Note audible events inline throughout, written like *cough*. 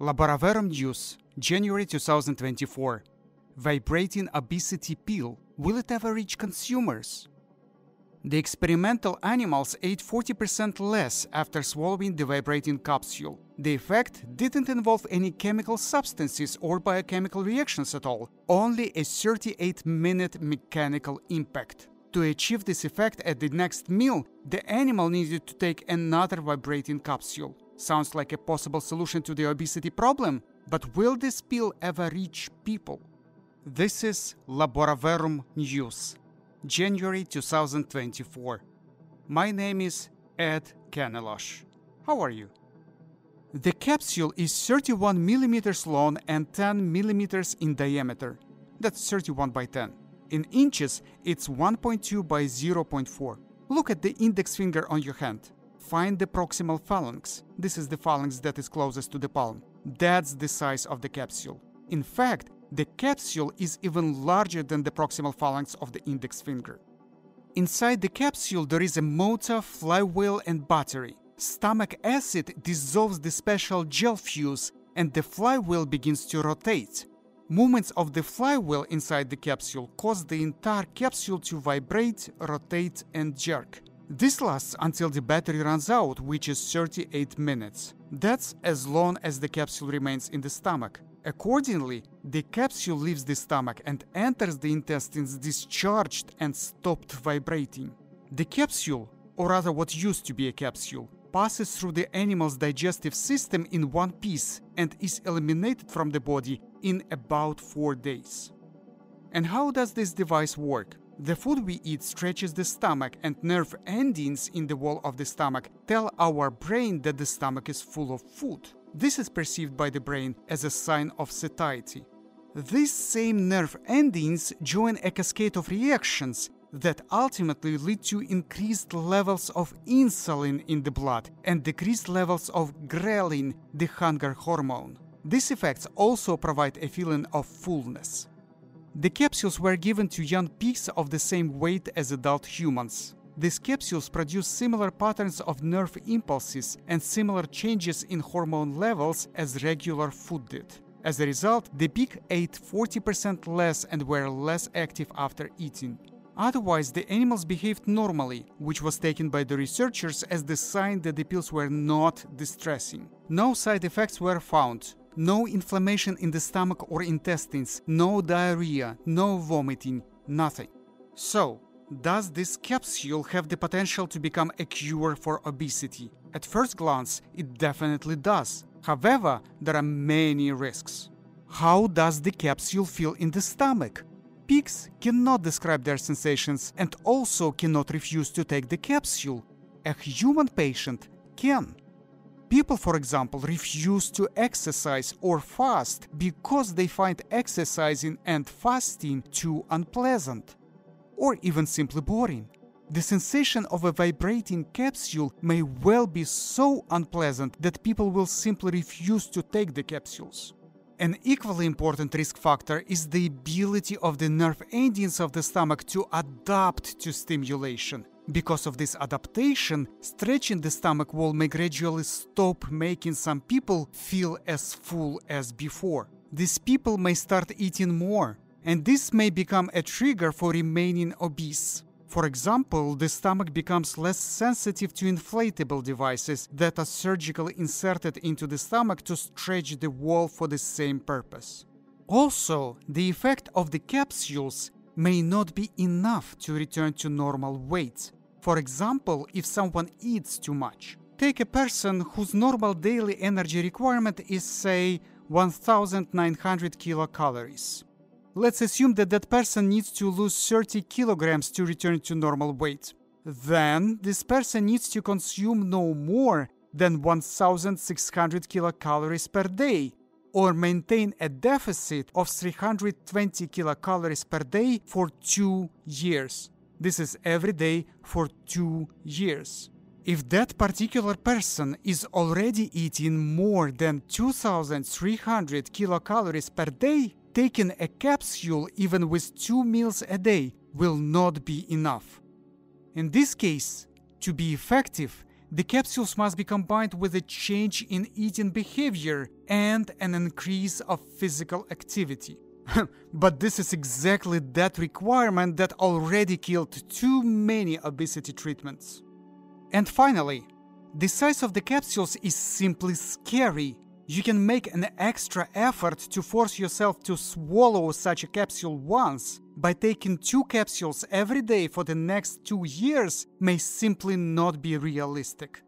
Laboraverum News, January 2024. Vibrating obesity pill. Will it ever reach consumers? The experimental animals ate 40% less after swallowing the vibrating capsule. The effect didn't involve any chemical substances or biochemical reactions at all, only a 38 minute mechanical impact. To achieve this effect at the next meal, the animal needed to take another vibrating capsule. Sounds like a possible solution to the obesity problem, but will this pill ever reach people? This is Laboraverum News. January 2024. My name is Ed Kanelosh. How are you? The capsule is 31 millimeters long and 10 millimeters in diameter. That's 31 by 10. In inches, it's 1.2 by 0.4. Look at the index finger on your hand. Find the proximal phalanx. This is the phalanx that is closest to the palm. That's the size of the capsule. In fact, the capsule is even larger than the proximal phalanx of the index finger. Inside the capsule, there is a motor, flywheel, and battery. Stomach acid dissolves the special gel fuse, and the flywheel begins to rotate. Movements of the flywheel inside the capsule cause the entire capsule to vibrate, rotate, and jerk. This lasts until the battery runs out, which is 38 minutes. That's as long as the capsule remains in the stomach. Accordingly, the capsule leaves the stomach and enters the intestines discharged and stopped vibrating. The capsule, or rather what used to be a capsule, passes through the animal's digestive system in one piece and is eliminated from the body in about 4 days. And how does this device work? The food we eat stretches the stomach, and nerve endings in the wall of the stomach tell our brain that the stomach is full of food. This is perceived by the brain as a sign of satiety. These same nerve endings join a cascade of reactions that ultimately lead to increased levels of insulin in the blood and decreased levels of ghrelin, the hunger hormone. These effects also provide a feeling of fullness. The capsules were given to young pigs of the same weight as adult humans. These capsules produce similar patterns of nerve impulses and similar changes in hormone levels as regular food did. As a result, the pig ate 40% less and were less active after eating. Otherwise, the animals behaved normally, which was taken by the researchers as the sign that the pills were not distressing. No side effects were found. No inflammation in the stomach or intestines, no diarrhea, no vomiting, nothing. So, does this capsule have the potential to become a cure for obesity? At first glance, it definitely does. However, there are many risks. How does the capsule feel in the stomach? Pigs cannot describe their sensations and also cannot refuse to take the capsule. A human patient can. People, for example, refuse to exercise or fast because they find exercising and fasting too unpleasant or even simply boring. The sensation of a vibrating capsule may well be so unpleasant that people will simply refuse to take the capsules. An equally important risk factor is the ability of the nerve endings of the stomach to adapt to stimulation. Because of this adaptation, stretching the stomach wall may gradually stop making some people feel as full as before. These people may start eating more, and this may become a trigger for remaining obese. For example, the stomach becomes less sensitive to inflatable devices that are surgically inserted into the stomach to stretch the wall for the same purpose. Also, the effect of the capsules may not be enough to return to normal weight. For example, if someone eats too much. Take a person whose normal daily energy requirement is, say, 1900 kilocalories. Let's assume that that person needs to lose 30 kilograms to return to normal weight. Then this person needs to consume no more than 1600 kilocalories per day or maintain a deficit of 320 kilocalories per day for 2 years. This is every day for 2 years. If that particular person is already eating more than 2300 kilocalories per day, taking a capsule even with two meals a day will not be enough. In this case, to be effective, the capsules must be combined with a change in eating behavior and an increase of physical activity. *laughs* but this is exactly that requirement that already killed too many obesity treatments. And finally, the size of the capsules is simply scary. You can make an extra effort to force yourself to swallow such a capsule once, by taking two capsules every day for the next two years may simply not be realistic.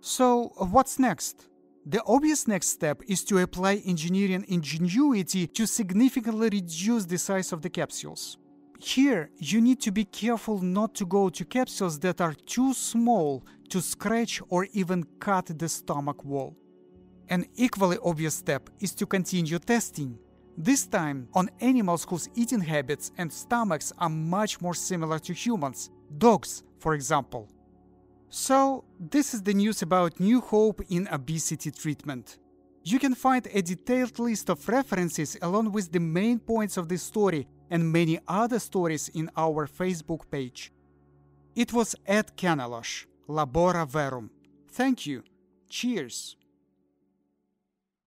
So, what's next? The obvious next step is to apply engineering ingenuity to significantly reduce the size of the capsules. Here, you need to be careful not to go to capsules that are too small to scratch or even cut the stomach wall. An equally obvious step is to continue testing. This time on animals whose eating habits and stomachs are much more similar to humans, dogs, for example. So, this is the news about New Hope in obesity treatment. You can find a detailed list of references along with the main points of this story and many other stories in our Facebook page. It was Ed Kanelosh, Laboraverum. Thank you. Cheers.